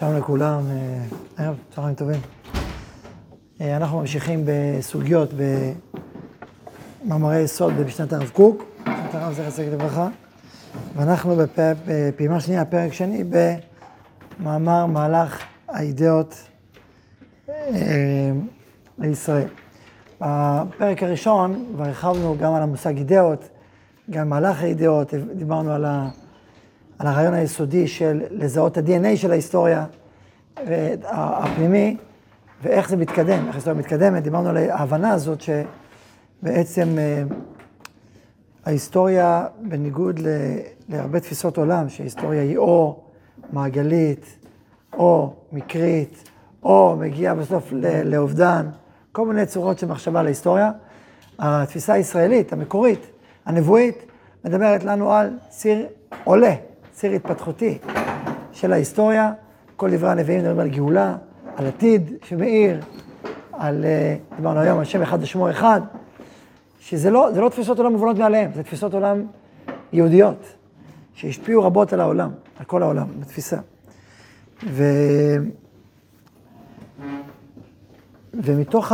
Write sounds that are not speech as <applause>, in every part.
שלום לכולם, אה, ערב, צהריים טובים. אה, אנחנו ממשיכים בסוגיות במאמרי יסוד במשנת הרב קוק, משנת הרב זכר צדיק לברכה, ואנחנו בפעימה שנייה, פרק שני, במאמר מהלך האידאות אה, לישראל. בפרק הראשון כבר הרחבנו גם על המושג אידאות, גם מהלך האידאות, דיברנו על ה... על הרעיון היסודי של לזהות את ה-DNA של ההיסטוריה הפנימי, ואיך זה מתקדם, איך ההיסטוריה מתקדמת. דיברנו על ההבנה הזאת שבעצם אה, ההיסטוריה, בניגוד להרבה תפיסות עולם, שההיסטוריה היא או מעגלית, או מקרית, או מגיעה בסוף לאובדן, כל מיני צורות של מחשבה להיסטוריה. התפיסה הישראלית, המקורית, הנבואית, מדברת לנו על ציר עולה. ציר התפתחותי של ההיסטוריה. כל דברי הנביאים מדברים על גאולה, על עתיד שמאיר, על, אה, דיברנו היום על שם אחד ושמו אחד, שזה לא, לא תפיסות עולם מובנות מעליהם, זה תפיסות עולם יהודיות, שהשפיעו רבות על העולם, על כל העולם, בתפיסה. ו... ומתוך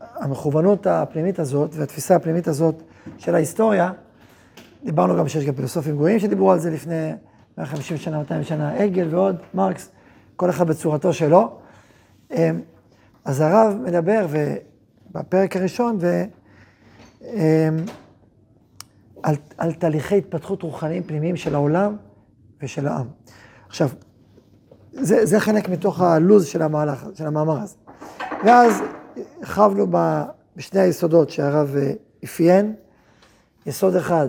המכוונות הפנימית הזאת והתפיסה הפנימית הזאת של ההיסטוריה, דיברנו גם שיש גם פילוסופים גויים שדיברו על זה לפני 150 שנה, 200 שנה, עגל ועוד, מרקס, כל אחד בצורתו שלו. אמ, אז הרב מדבר בפרק הראשון ו, אמ, על, על תהליכי התפתחות רוחניים פנימיים של העולם ושל העם. עכשיו, זה, זה חלק מתוך הלוז של המהלך, של המאמר הזה. ואז הרחבנו בשני היסודות שהרב אה, אפיין, יסוד אחד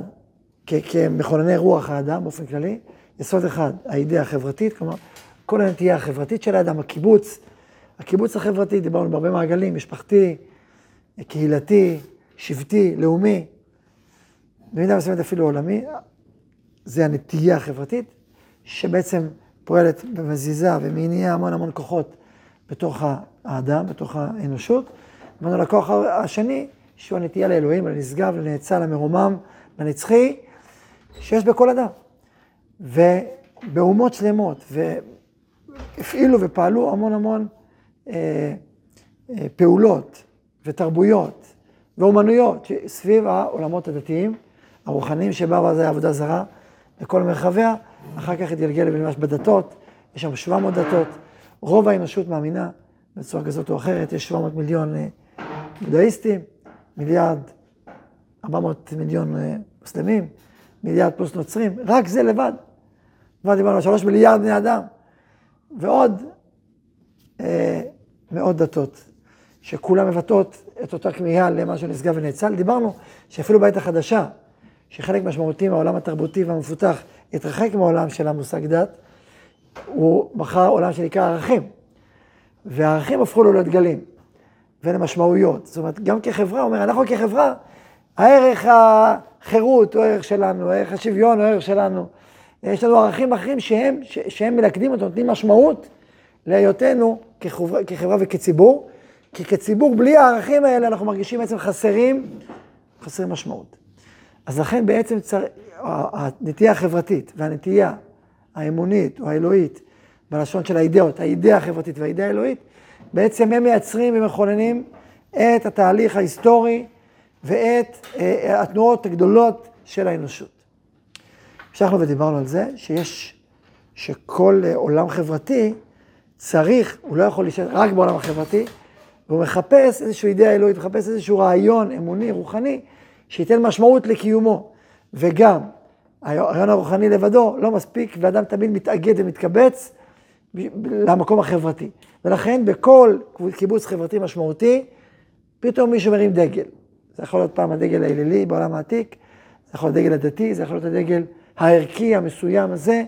כמכונני רוח האדם באופן כללי. יסוד אחד, האידאה החברתית, כלומר, כל הנטייה החברתית של האדם, הקיבוץ, הקיבוץ החברתי, דיברנו בהרבה מעגלים, משפחתי, קהילתי, שבטי, לאומי, במידה מסוימת אפילו עולמי, זה הנטייה החברתית, שבעצם פועלת ומזיזה ומניעה המון המון כוחות בתוך האדם, בתוך האנושות. אמרנו לכוח השני, שהוא הנטייה לאלוהים, לנשגב, לנאצל, למרומם, לנצחי, שיש בכל אדם. ובאומות שלמות, והפעילו ופעלו המון המון אה, אה, פעולות ותרבויות ואומנויות סביב העולמות הדתיים, הרוחניים, שבאו אז היה עבודה זרה בכל מרחביה, אחר כך התגלגל ממש בדתות, יש שם 700 דתות, רוב האנושות מאמינה בצורה כזאת או אחרת, יש 700 מיליון אה, בודהיסטים, מיליארד, 400 מיליון אה, מוסלמים, מיליארד פלוס נוצרים, רק זה לבד. כבר דיברנו על שלוש מיליארד בני אדם, ועוד אה, מאות דתות, שכולם מבטאות את אותה כמיהה למשהו נשגב ונאצל. דיברנו שאפילו בעת החדשה, שחלק משמעותי מהעולם התרבותי והמפותח התרחק מהעולם של המושג דת, הוא בחר עולם שנקרא ערכים. והערכים הפכו לו להיות גלים ולמשמעויות. זאת אומרת, גם כחברה, הוא אומר, אנחנו כחברה, הערך החירות הוא הערך שלנו, ערך השוויון הוא הערך שלנו. יש לנו ערכים אחרים שהם, שהם מלכדים אותנו, נותנים משמעות להיותנו כחברה, כחברה וכציבור, כי כציבור, בלי הערכים האלה, אנחנו מרגישים בעצם חסרים, חסרים משמעות. אז לכן בעצם צר... הנטייה החברתית והנטייה האמונית או האלוהית, בלשון של האידאות, האידאה החברתית והאידאה האלוהית, בעצם הם מייצרים ומכוננים את התהליך ההיסטורי ואת אה, התנועות הגדולות של האנושות. המשכנו ודיברנו על זה שיש, שכל אה, עולם חברתי צריך, הוא לא יכול להישאר רק בעולם החברתי, והוא מחפש איזושהי אידאה אלוהית, מחפש איזשהו רעיון אמוני, רוחני, שייתן משמעות לקיומו. וגם, הרעיון הרוחני לבדו לא מספיק, ואדם תמיד מתאגד ומתקבץ למקום החברתי. ולכן בכל קיבוץ חברתי משמעותי, פתאום מישהו מרים דגל. זה יכול להיות פעם הדגל האלילי בעולם העתיק, זה יכול להיות הדגל הדתי, זה יכול להיות הדגל הערכי המסוים הזה,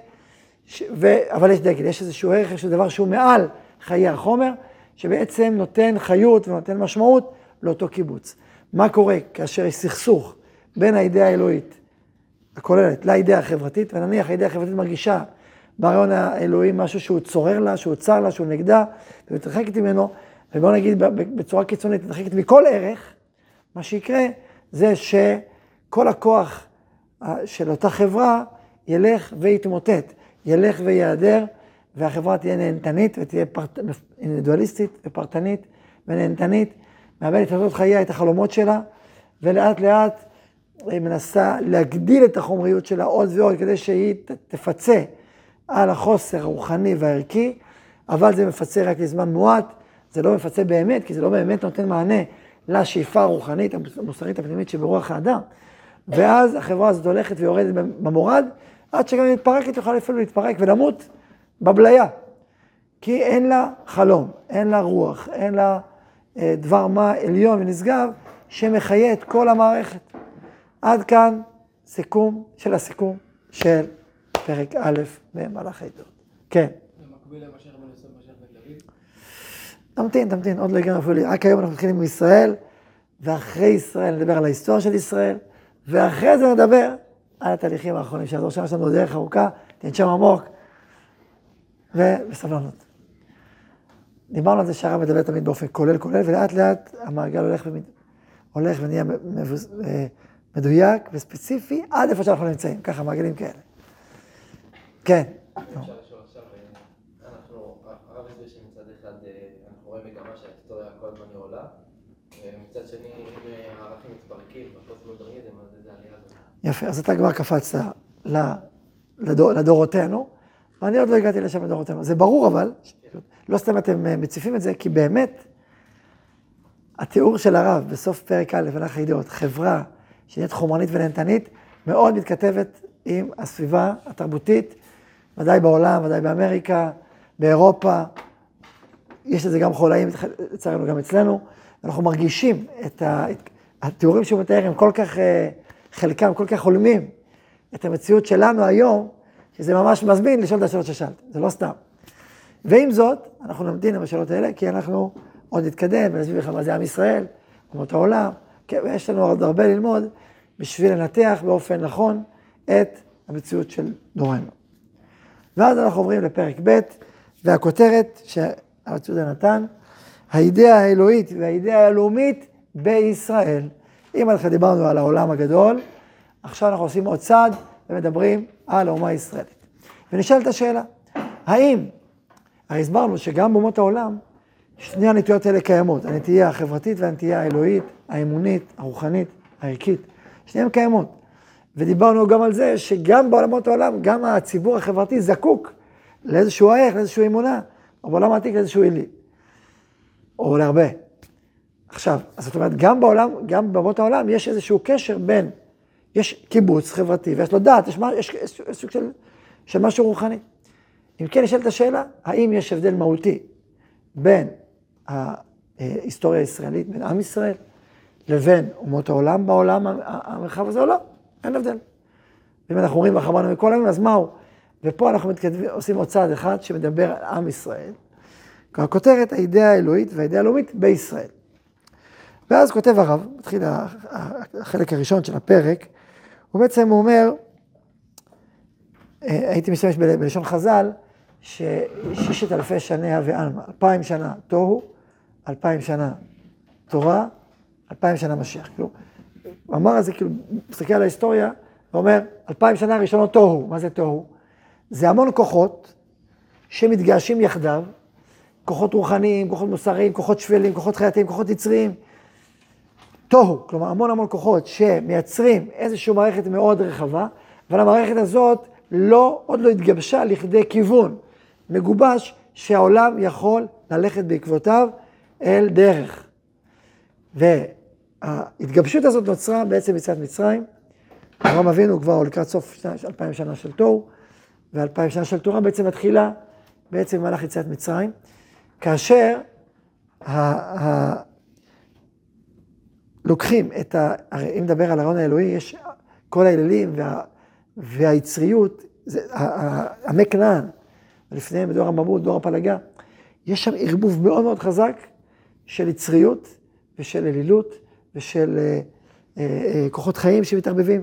ש... ו... אבל יש דגל, יש איזשהו ערך, יש דבר שהוא מעל חיי החומר, שבעצם נותן חיות ונותן משמעות לאותו קיבוץ. מה קורה כאשר יש סכסוך בין האידאה האלוהית הכוללת לאידאה החברתית, ונניח האידאה החברתית מרגישה ברעיון האלוהי משהו שהוא צורר לה, שהוא צר לה, שהוא נגדה, ומתרחקת ממנו, ובואו נגיד בצורה קיצונית, מתרחקת מכל ערך, מה שיקרה זה שכל הכוח של אותה חברה ילך ויתמוטט, ילך וייעדר, והחברה תהיה נהנתנית ותהיה פרט... אינדיבידואליסטית ופרטנית ונהנתנית, מאבדת את אותות חייה, את החלומות שלה, ולאט לאט היא מנסה להגדיל את החומריות שלה עוד ועוד כדי שהיא תפצה על החוסר הרוחני והערכי, אבל זה מפצה רק לזמן מועט, זה לא מפצה באמת, כי זה לא באמת נותן מענה לשאיפה הרוחנית, המוסרית הפנימית שברוח האדם. ואז החברה הזאת הולכת ויורדת במורד, עד שגם היא מתפרקת, תוכל אפילו להתפרק ולמות בבליה. כי אין לה חלום, אין לה רוח, אין לה אה, דבר מה עליון ונשגב שמחיה את כל המערכת. עד כאן סיכום של הסיכום של פרק א' במהלך העדות. כן. במקביל למה שהרבן יוסף משך בן דוד? תמתין, תמתין, עוד לא הגענו אפילו, רק היום אנחנו מתחילים מישראל, ואחרי ישראל נדבר על ההיסטוריה של ישראל, ואחרי זה נדבר על התהליכים האחרונים של הדור שלנו, דרך ארוכה, תנשום עמוק, ובסבלנות. דיברנו על זה שהרב מדבר תמיד באופן כולל כולל, ולאט לאט המעגל הולך, ומד... הולך ונהיה מבוז... אה, מדויק וספציפי עד איפה שאנחנו נמצאים, ככה מעגלים כאלה. כן. אפשר לשאול עכשיו, אנחנו, הרב הסביר שמצד אחד אה, אנחנו רואים מגמה שההיסטוריה כל הזמן היא עולה, ומצד שני, אם הערכים מתפרקים, בפוסט-מודרניזם, אז איזה עלייה הזאת. יפה, אז אתה כבר קפצת לדורותינו, ואני עוד לא הגעתי לשם לדורותינו. זה ברור אבל, לא סתם אתם אה, מציפים את זה, כי באמת, התיאור של הרב בסוף פרק א', הלך הידיעות, חברה שנהיית חומרנית ונהנתנית, מאוד מתכתבת עם הסביבה התרבותית, ודאי בעולם, ודאי באמריקה, באירופה. יש לזה גם חולאים, לצערנו גם אצלנו. אנחנו מרגישים את התיאורים שהוא מתאר, הם כל כך, אה, חלקם כל כך הולמים את המציאות שלנו היום, שזה ממש מזמין לשאול את השאלות ששאלת, זה לא סתם. ועם זאת, אנחנו נמתין עם השאלות האלה, כי אנחנו עוד נתקדם ונסביר לך מה זה עם ישראל, אומות העולם, כן, ויש לנו עוד הרבה ללמוד בשביל לנתח באופן נכון את המציאות של דורנו. ואז אנחנו עוברים לפרק ב', והכותרת שהרב צודה נתן, האידאה האלוהית והאידאה הלאומית בישראל. אם אנחנו דיברנו על העולם הגדול, עכשיו אנחנו עושים עוד צעד ומדברים על האומה הישראלית. ונשאלת השאלה, האם, הרי הסברנו שגם באומות העולם, שני הנטיות האלה קיימות, הנטייה החברתית והנטייה האלוהית, האמונית, הרוחנית, הערכית, שניהן קיימות. ודיברנו גם על זה שגם בעולמות העולם, גם הציבור החברתי זקוק לאיזשהו ערך, לאיזושהי אמונה, או בעולם העתיק לאיזשהו אלי, או להרבה. עכשיו, אז זאת אומרת, גם בעולם, גם באומות העולם יש איזשהו קשר בין, יש קיבוץ חברתי ויש לו דת, יש, יש, יש, יש סוג של, של משהו רוחני. אם כן, נשאלת השאלה, האם יש הבדל מהותי בין ההיסטוריה הישראלית, בין עם ישראל, לבין אומות העולם בעולם, המרחב הזה או לא? אין הבדל. אם אנחנו אומרים וחברנו מכל היום, אז מהו? ופה אנחנו מתכתבים, עושים עוד צעד אחד שמדבר על עם ישראל. הכותרת, האידאה האלוהית והאידאה הלאומית בישראל. ואז כותב הרב, מתחיל החלק הראשון של הפרק, הוא בעצם אומר, אה, הייתי משתמש בלשון חז"ל, שששת אלפי שניה ועלמא, אלפיים שנה תוהו, אלפיים שנה תורה, אלפיים שנה משיח. כאילו, הוא אמר על זה, כאילו, מסתכל על ההיסטוריה, ואומר, אלפיים שנה ראשונות תוהו. מה זה תוהו? זה המון כוחות שמתגעשים יחדיו, כוחות רוחניים, כוחות מוסריים, כוחות שפלים, כוחות חייתיים, כוחות יצריים. תוהו, כלומר המון המון כוחות שמייצרים איזושהי מערכת מאוד רחבה, אבל המערכת הזאת לא, עוד לא התגבשה לכדי כיוון מגובש שהעולם יכול ללכת בעקבותיו אל דרך. וההתגבשות הזאת נוצרה בעצם מצד מצרים. אברהם אבינו כבר לקראת סוף אלפיים שנה של תוהו, ואלפיים שנה של תורה בעצם מתחילה בעצם במהלך יציאת מצרים, כאשר ה, ה, לוקחים את ה... הרי אם נדבר על הרעיון האלוהי, יש כל האלילים וה, והיצריות, זה, עמי כנען, לפניהם בדור הממות, דור הפלגה, יש שם ערבוב מאוד מאוד חזק של יצריות ושל אלילות ושל אה, אה, אה, כוחות חיים שמתערבבים.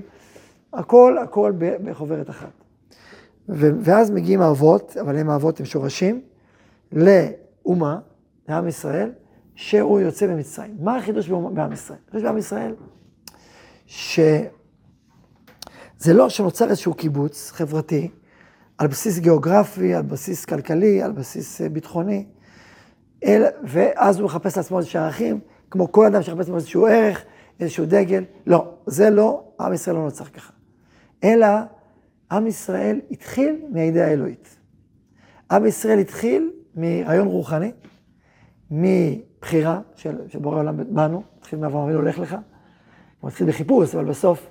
הכל, הכל בחוברת אחת. ואז מגיעים האבות, אבל הם האבות עם שורשים, לאומה, לעם ישראל, שהוא יוצא במצרים. מה החידוש בעם ישראל? החידוש בעם ישראל, שזה לא שנוצר איזשהו קיבוץ חברתי, על בסיס גיאוגרפי, על בסיס כלכלי, על בסיס אה, ביטחוני, אל, ואז הוא מחפש לעצמו איזשהו ערכים, כמו כל אדם שמחפש לעצמו איזשהו ערך, איזשהו דגל. לא, זה לא, עם ישראל לא נוצר ככה. אלא עם ישראל התחיל מהאידאה האלוהית. עם ישראל התחיל מרעיון רוחני, מבחירה של, בורא עולם בנו, התחיל מאברהם אבינו, לך לך. הוא התחיל בחיפוש, אבל בסוף,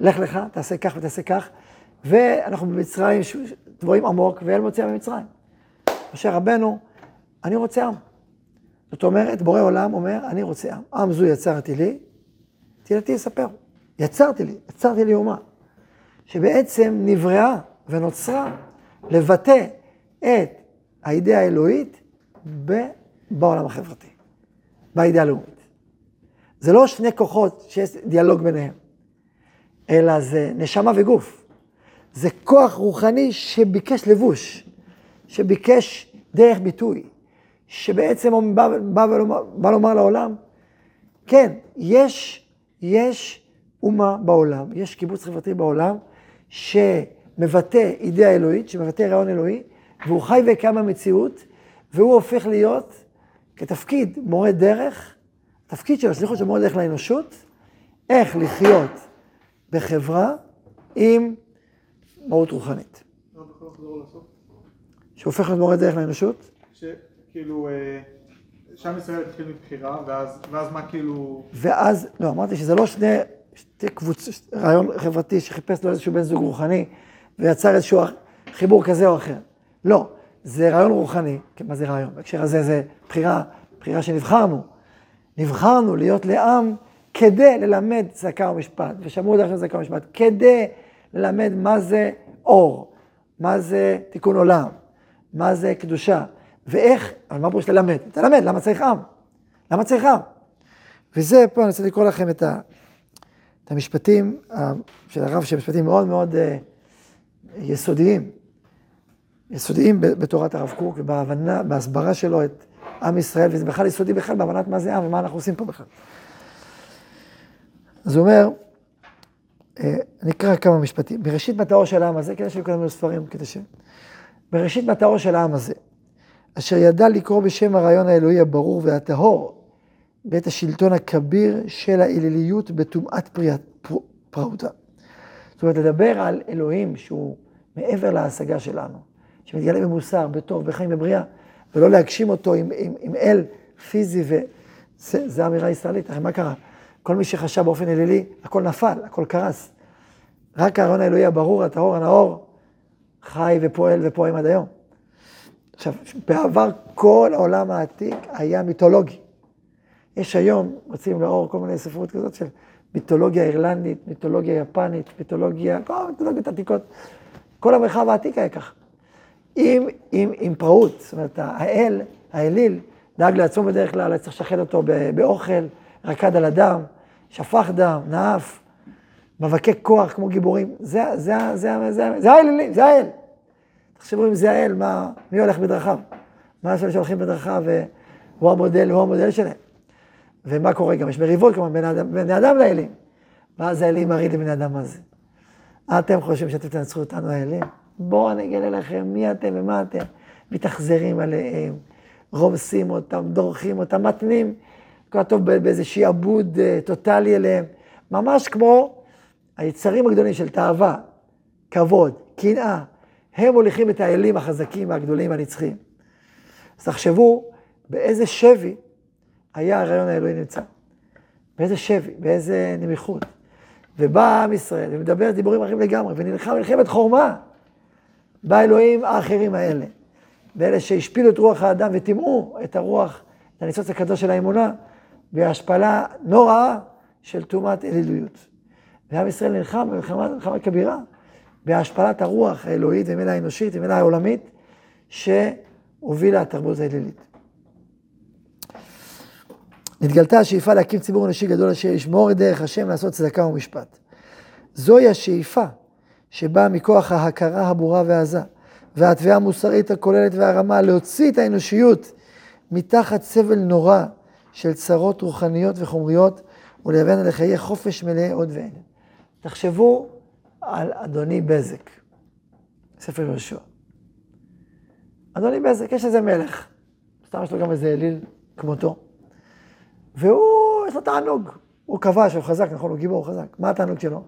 לך לך, תעשה כך ותעשה כך. ואנחנו במצרים, דבורים עמוק, ואל מוציאה ממצרים. משה רבנו, אני רוצה עם. זאת אומרת, בורא עולם אומר, אני רוצה עם. עם זו יצרתי לי, תהילתי יספר. יצרתי לי, יצרתי לי אומה. שבעצם נבראה ונוצרה לבטא את האידאה האלוהית בעולם החברתי, באידאה הלאומית. זה לא שני כוחות שיש דיאלוג ביניהם, אלא זה נשמה וגוף. זה כוח רוחני שביקש לבוש, שביקש דרך ביטוי, שבעצם הוא בא, בא, בא לומר לעולם, כן, יש, יש אומה בעולם, יש קיבוץ חברתי בעולם, שמבטא אידאה אלוהית, שמבטא רעיון אלוהי, והוא חי וקיים במציאות, והוא הופך להיות כתפקיד מורה דרך, תפקיד של השליחות של מורה דרך לאנושות, איך לחיות בחברה עם מהות רוחנית. שהופך להיות מורה דרך לאנושות? שכאילו, אה, שם ישראל התחיל מבחירה, ואז, ואז מה כאילו... ואז, לא, אמרתי שזה לא שני, שתי קבוצות, רעיון חברתי שחיפש לו איזשהו בן זוג רוחני, ויצר איזשהו חיבור כזה או אחר. לא, זה רעיון רוחני, כן, מה זה רעיון? בהקשר הזה זה בחירה, בחירה שנבחרנו. נבחרנו להיות לעם כדי ללמד צדקה ומשפט, ושמעו דרך צדקה ומשפט, כדי ללמד מה זה אור, מה זה תיקון עולם, מה זה קדושה, ואיך, אבל מה פירוש ללמד? תלמד, למה צריך עם? למה צריך עם? וזה, פה אני רוצה לקרוא לכם את, ה, את המשפטים של הרב, שהם משפטים מאוד מאוד uh, יסודיים. יסודיים בתורת הרב קוק ובהבנה, בהסברה שלו את עם ישראל, וזה בכלל יסודי בכלל בהבנת מה זה עם ומה אנחנו עושים פה בכלל. אז הוא אומר, אה, אני אקרא כמה משפטים. בראשית מטאו של העם הזה, כדי שהיו כמה ספרים, כדי ש... בראשית מטאו של העם הזה, אשר ידע לקרוא בשם הרעיון האלוהי הברור והטהור, בית השלטון הכביר של האליליות בטומאת פרעותה. זאת אומרת, לדבר על אלוהים שהוא מעבר להשגה שלנו, שמתגלה במוסר, בטוב, בחיים, בבריאה, ולא להגשים אותו עם, עם, עם אל פיזי, וזו אמירה ישראלית, הרי מה קרה? כל מי שחשב באופן אלילי, הכל נפל, הכל קרס. רק הרעיון האלוהי הברור, הטהור, הנאור, חי ופועל ופועם עד היום. עכשיו, בעבר כל העולם העתיק היה מיתולוגי. יש היום, מוצאים לאור כל מיני ספרות כזאת של מיתולוגיה אירלנדית, מיתולוגיה יפנית, מיתולוגיה, כל מיתולוגיות עתיקות. כל המרחב העתיק היה ככה. עם, עם, עם פראות, זאת אומרת, האל, האליל, דאג לעצמו בדרך כלל, צריך לשחד אותו באוכל, רקד על הדם, שפך דם, נאף, מאבקי כוח כמו גיבורים. זה, זה, זה, זה, זה, האלילים, זה האל. תחשבו אם זה האל, מה, מי הולך בדרכיו? מה יש שהולכים בדרכיו והוא המודל, הוא המודל שלהם. ומה קורה גם? יש מריבות כמובן בין אדם, בין אדם לאלים. ואז האלים מראים לבני אדם מה זה. אתם חושבים שאתם תנצחו אותנו האלים? בואו אני אגלה לכם מי אתם ומה אתם. מתאכזרים עליהם, רומסים אותם, דורכים אותם, מתנים, כתוב באיזה שעבוד אה, טוטאלי אליהם. ממש כמו היצרים הגדולים של תאווה, כבוד, קנאה. הם מוליכים את האלים החזקים והגדולים הנצחיים. אז תחשבו באיזה שבי היה הרעיון האלוהי נמצא. באיזה שבי, באיזה נמיכות. ובא עם ישראל ומדבר דיבורים אחרים לגמרי, ונלחם מלחמת חורמה באלוהים האחרים האלה. באלה שהשפילו את רוח האדם וטימאו את הרוח, את הניצוץ הקדוש של האמונה, בהשפלה נוראה של טומאת אלילויות. ועם ישראל נלחם במלחמה כבירה, בהשפלת הרוח האלוהית ומילא האנושית ומילא העולמית, שהובילה התרבות האלילית. נתגלתה השאיפה להקים ציבור אנושי גדול אשר ישמור את דרך השם לעשות צדקה ומשפט. זוהי השאיפה שבאה מכוח ההכרה הברורה והעזה, והתביעה המוסרית הכוללת והרמה להוציא את האנושיות מתחת סבל נורא של צרות רוחניות וחומריות ולהבן לחיי חופש מלאי עוד ואין. תחשבו על אדוני בזק, ספר יהושע. אדוני בזק, יש איזה מלך, סתם יש לו גם איזה אליל כמותו, והוא, יש לו תענוג. הוא כבש, הוא חזק, נכון, הוא גיבור, הוא חזק. מה התענוג שלו?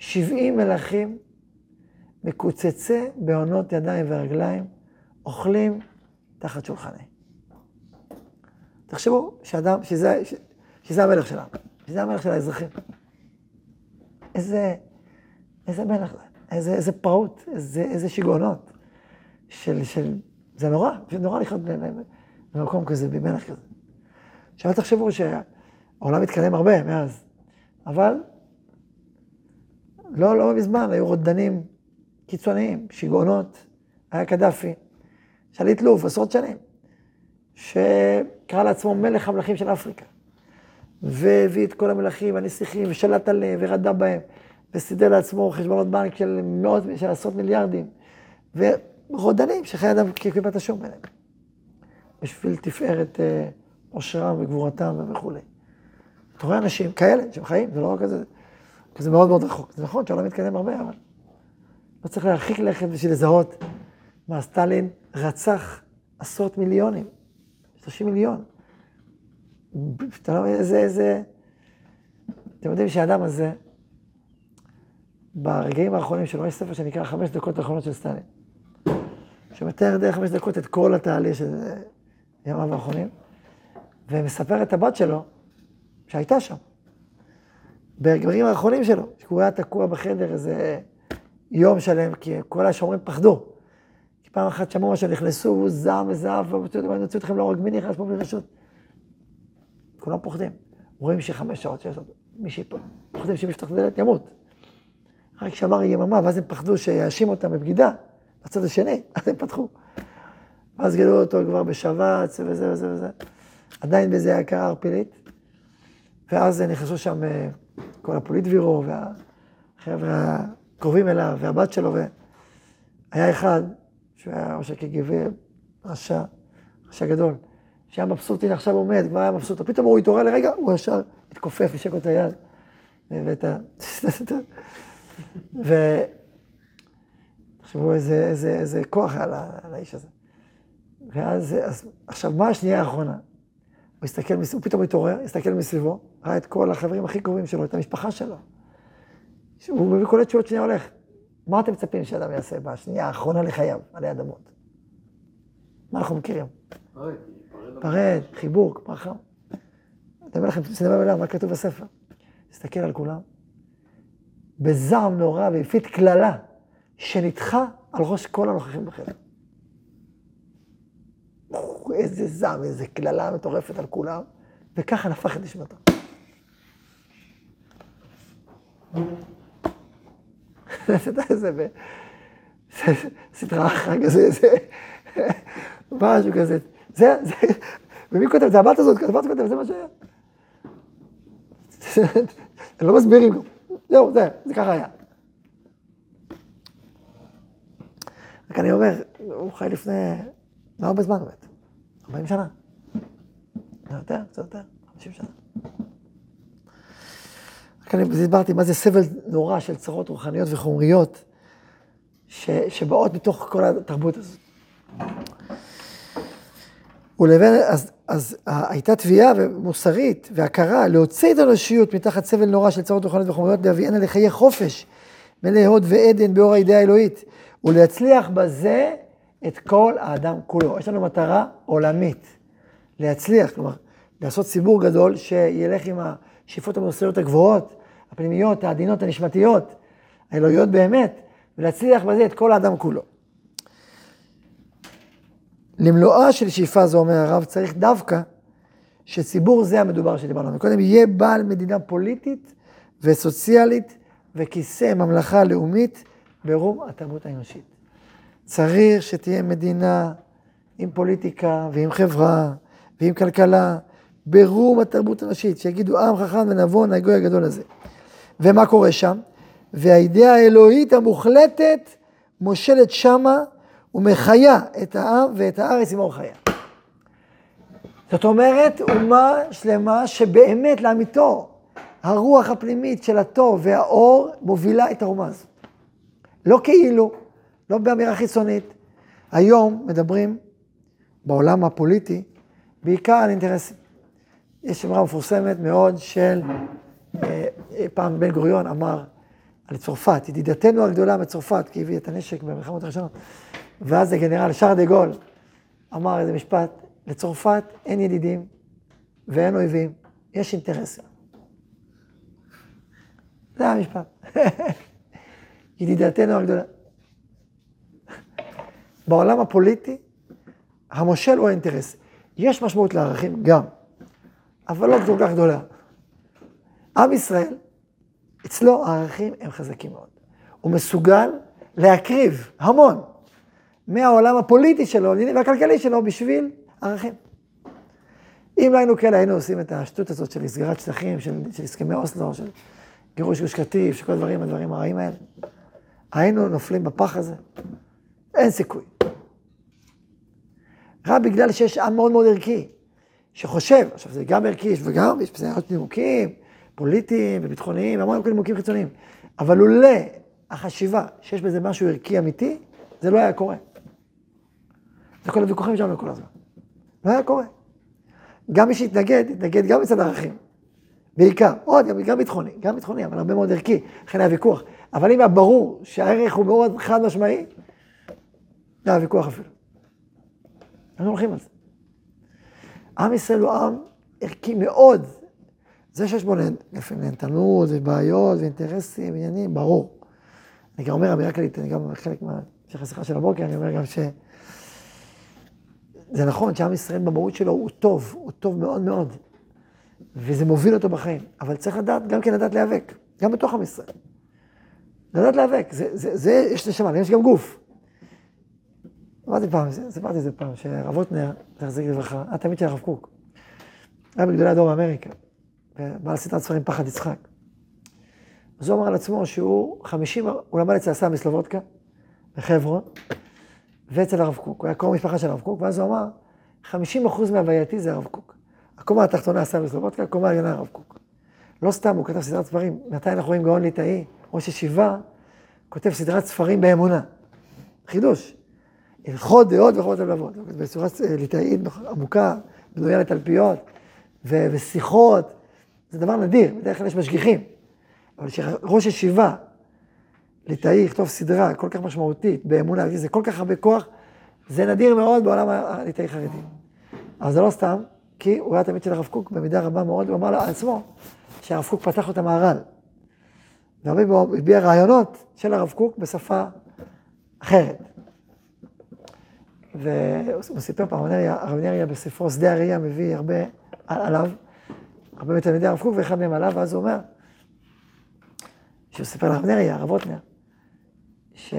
70 מלכים מקוצצי בעונות ידיים ורגליים, אוכלים תחת שולחני. תחשבו שאדם, שזה, שזה המלך שלנו, שזה המלך של האזרחים. איזה, איזה מלך זה, איזה, איזה פרעות, איזה, איזה שיגעונות. של, של, זה נורא, זה נורא לחיות במקום כזה, במלך כזה. עכשיו תחשבו שהעולם התקדם הרבה מאז, אבל לא, לא מזמן היו רודנים קיצוניים, שיגעונות, היה קדאפי, שליט לוב, עשרות שנים, שקרא לעצמו מלך המלכים של אפריקה, והביא את כל המלכים והנסיכים, ושלט עליהם, ורדה בהם, וסידר לעצמו חשבונות בנק של מאות, של עשרות מיליארדים, ורודנים שחיי אדם כקליפת השום ביניהם, בשביל תפארת אה, עושרם וגבורתם וכולי. אתה רואה אנשים כאלה שהם חיים, זה לא רק כזה, כזה מאוד מאוד רחוק. זה נכון שהעולם מתקדם הרבה, אבל לא צריך להרחיק לכת בשביל לזהות מה סטלין רצח עשרות מיליונים, 30 מיליון. אתה לא מבין איזה, איזה... אתם יודעים שהאדם הזה, ברגעים האחרונים שלו, יש ספר שנקרא חמש דקות האחרונות של סטלין, שמתאר דרך חמש דקות את כל התהליך של ימיו האחרונים, ומספר את הבת שלו, שהייתה שם, ברגעים האחרונים שלו, שהוא היה תקוע בחדר איזה יום שלם, כי כל השומרים פחדו. כי פעם אחת שמעו משהו, נכנסו, הוא זעם וזעף, ואני רוצה אתכם להורג, מי נכנס פה בלי רשות? כולם פוחדים. רואים שחמש שעות שיש לו, מי שיפול, פוחדים שמי יפתח את הדלת ימות. רק כשאמר יממה, ואז הם פחדו שיאשים אותם בבגידה, בצד השני, <laughs> אז הם פתחו. ואז גילו אותו כבר בשבץ וזה וזה וזה. עדיין בזה היה קרה ערפילית. ואז נכנסו שם אה, כל הפוליטבירו והחבר'ה הקרובים אליו והבת שלו, והיה אחד שהוא היה ראש הקג"ב, רשע, רשע גדול, שהיה מבסוט, הנה עכשיו עומד, כבר היה מבסוט, פתאום הוא התעורר לרגע, הוא ישר התכופף, נשק את היד, ואת ה... <laughs> ו... תחשבו איזה, איזה, איזה כוח היה לאיש הזה. ואז, אז, עכשיו, מה השנייה האחרונה? הוא הסתכל, הוא פתאום התעורר, הסתכל מסביבו, ראה את כל החברים הכי קרובים שלו, את המשפחה שלו. הוא מביא כל התשובות שנייה הולך. מה אתם מצפים שאדם יעשה בשנייה האחרונה לחייו, עלי אדמות? מה אנחנו מכירים? פרד, חיבוק, ברכה. אני אומר לכם, שנדבר בלעם, מה כתוב בספר? תסתכל על כולם. בזעם נורא והפיץ קללה שנדחה על ראש כל הנוכחים בחדר. איזה זעם, איזה קללה מטורפת על כולם, וככה נפח את נשמתו. <laughs> בסדרה אחת כזה, זה משהו כזה. זה, זה, ומי כותב את זה? הבת הזאת, הבת כותב, זה מה שהיה. <laughs> לא מסבירים. זהו, זה, זה ככה היה. רק אני אומר, הוא חי לפני, לא הרבה זמן באמת, 40 שנה. יותר, קצת יותר, 50 שנה. רק אני הסברתי מה זה סבל נורא של צרות רוחניות וחומריות, ש, שבאות מתוך כל התרבות הזאת. ולבין, אז, אז הייתה תביעה מוסרית והכרה להוציא את האנושיות מתחת סבל נורא של צרות רוחניות וחומריות, להביאנה לחיי חופש, מלא הוד ועדן באור הידיעה האלוהית, ולהצליח בזה את כל האדם כולו. יש לנו מטרה עולמית, להצליח, כלומר, לעשות ציבור גדול שילך עם השאיפות המוסריות הגבוהות, הפנימיות, העדינות, הנשמתיות, האלוהיות באמת, ולהצליח בזה את כל האדם כולו. למלואה של שאיפה זו, אומר הרב, צריך דווקא שציבור זה המדובר שדיברנו. קודם יהיה בעל מדינה פוליטית וסוציאלית וכיסא ממלכה לאומית ברום התרבות האנושית. צריך שתהיה מדינה עם פוליטיקה ועם חברה ועם כלכלה ברום התרבות האנושית, שיגידו עם חכם ונבון הגוי הגדול הזה. ומה קורה שם? והאידאה האלוהית המוחלטת מושלת שמה ומחיה את העם ואת הארץ עם אור חיה. זאת אומרת, אומה שלמה שבאמת לאמיתו, הרוח הפנימית של הטוב והאור מובילה את האומה הזאת. לא כאילו, לא באמירה חיצונית. היום מדברים בעולם הפוליטי בעיקר על אינטרסים. יש אמרה מפורסמת מאוד של, אה, פעם בן גוריון אמר על צרפת, ידידתנו הגדולה מצרפת, כי הביא את הנשק במלחמות הראשונות, ואז הגנרל שר דה גול אמר איזה משפט, לצרפת אין ידידים ואין אויבים, יש אינטרסים. זה המשפט. <laughs> ידידתנו הגדולה. בעולם הפוליטי, המושל הוא האינטרס. יש משמעות לערכים גם, אבל לא כל כך גדולה. עם ישראל, אצלו הערכים הם חזקים מאוד. הוא מסוגל להקריב המון מהעולם הפוליטי שלו והכלכלי שלו בשביל ערכים. אם היינו כאלה, היינו עושים את השטות הזאת של סגירת שטחים, של, של הסכמי אוסלו, של גירוש גוש קטיף, של כל הדברים, הדברים הרעים האלה. היינו נופלים בפח הזה. אין סיכוי. רק בגלל שיש עם מאוד מאוד ערכי, שחושב, עכשיו זה גם ערכי, וגם יש בזה נימוקים פוליטיים וביטחוניים, המון נימוקים חיצוניים, אבל לולא החשיבה שיש בזה משהו ערכי אמיתי, זה לא היה קורה. זה כל הוויכוחים שלנו כל הזמן. לא היה קורה. גם מי שהתנגד, התנגד גם מצד הערכים. בעיקר, עוד, גם, גם ביטחוני, גם ביטחוני, אבל הרבה מאוד ערכי, לכן היה ויכוח. אבל אם היה ברור שהערך הוא מאוד חד משמעי, לא היה ויכוח אפילו. אנחנו הולכים על זה. עם ישראל הוא עם ערכי מאוד. זה שיש בו נהנתנות ובעיות ואינטרסים ועניינים, ברור. אני גם אומר אמירה כללית, אני גם חלק מהמשך השיחה של הבוקר, אני אומר גם ש... זה נכון שעם ישראל במהות שלו הוא טוב, הוא טוב מאוד מאוד, וזה מוביל אותו בחיים, אבל צריך לדעת, גם כן לדעת להיאבק, גם בתוך עם ישראל. לדעת להיאבק, זה, זה, זה יש נשמה, יש גם גוף. אמרתי פעם, סיפרתי את זה פעם, שהרב הוטנר, תחזיק לברכה, היה תמיד של הרב קוק. היה בגדולי הדור באמריקה, ובעל סדרת ספרים פחד יצחק. אז הוא אמר על עצמו שהוא 50, הוא למד אצל הסמי סלובודקה, בחברון, ואצל הרב קוק. הוא היה קרוב משפחה של הרב קוק, ואז הוא אמר, 50 אחוז מהווייתי זה הרב קוק. הקומה התחתונה הסמי סלובודקה, הקומה העליונה הרב קוק. לא סתם, הוא כתב סדרת ספרים. מתי אנחנו רואים גאון ליטאי, ראש ישיבה, כותב סדרת ספרים באמונה. חידוש. הלכות דעות וחובות לבבות. בצורה ליטאית עמוקה, בנויה לתלפיות, ו- ושיחות. זה דבר נדיר, בדרך כלל יש משגיחים. אבל שראש ישיבה, ליטאי, יכתוב סדרה כל כך משמעותית, באמונה, זה כל כך הרבה כוח, זה נדיר מאוד בעולם הליטאי חרדי. אבל זה לא סתם, כי הוא היה תמיד של הרב קוק במידה רבה מאוד, הוא אמר לעצמו שהרב קוק פתח לו את המהר"ל. והרבה הוא הביע רעיונות של הרב קוק בשפה אחרת. והוא סיפר פעם, הרב נריה בספרו שדה הראייה מביא הרבה עליו, הרבה מתלמידי הרב קוק ואחד מהם עליו, ואז הוא אומר, שהוא סיפר לרב נריה, הרב רוטנר, ש...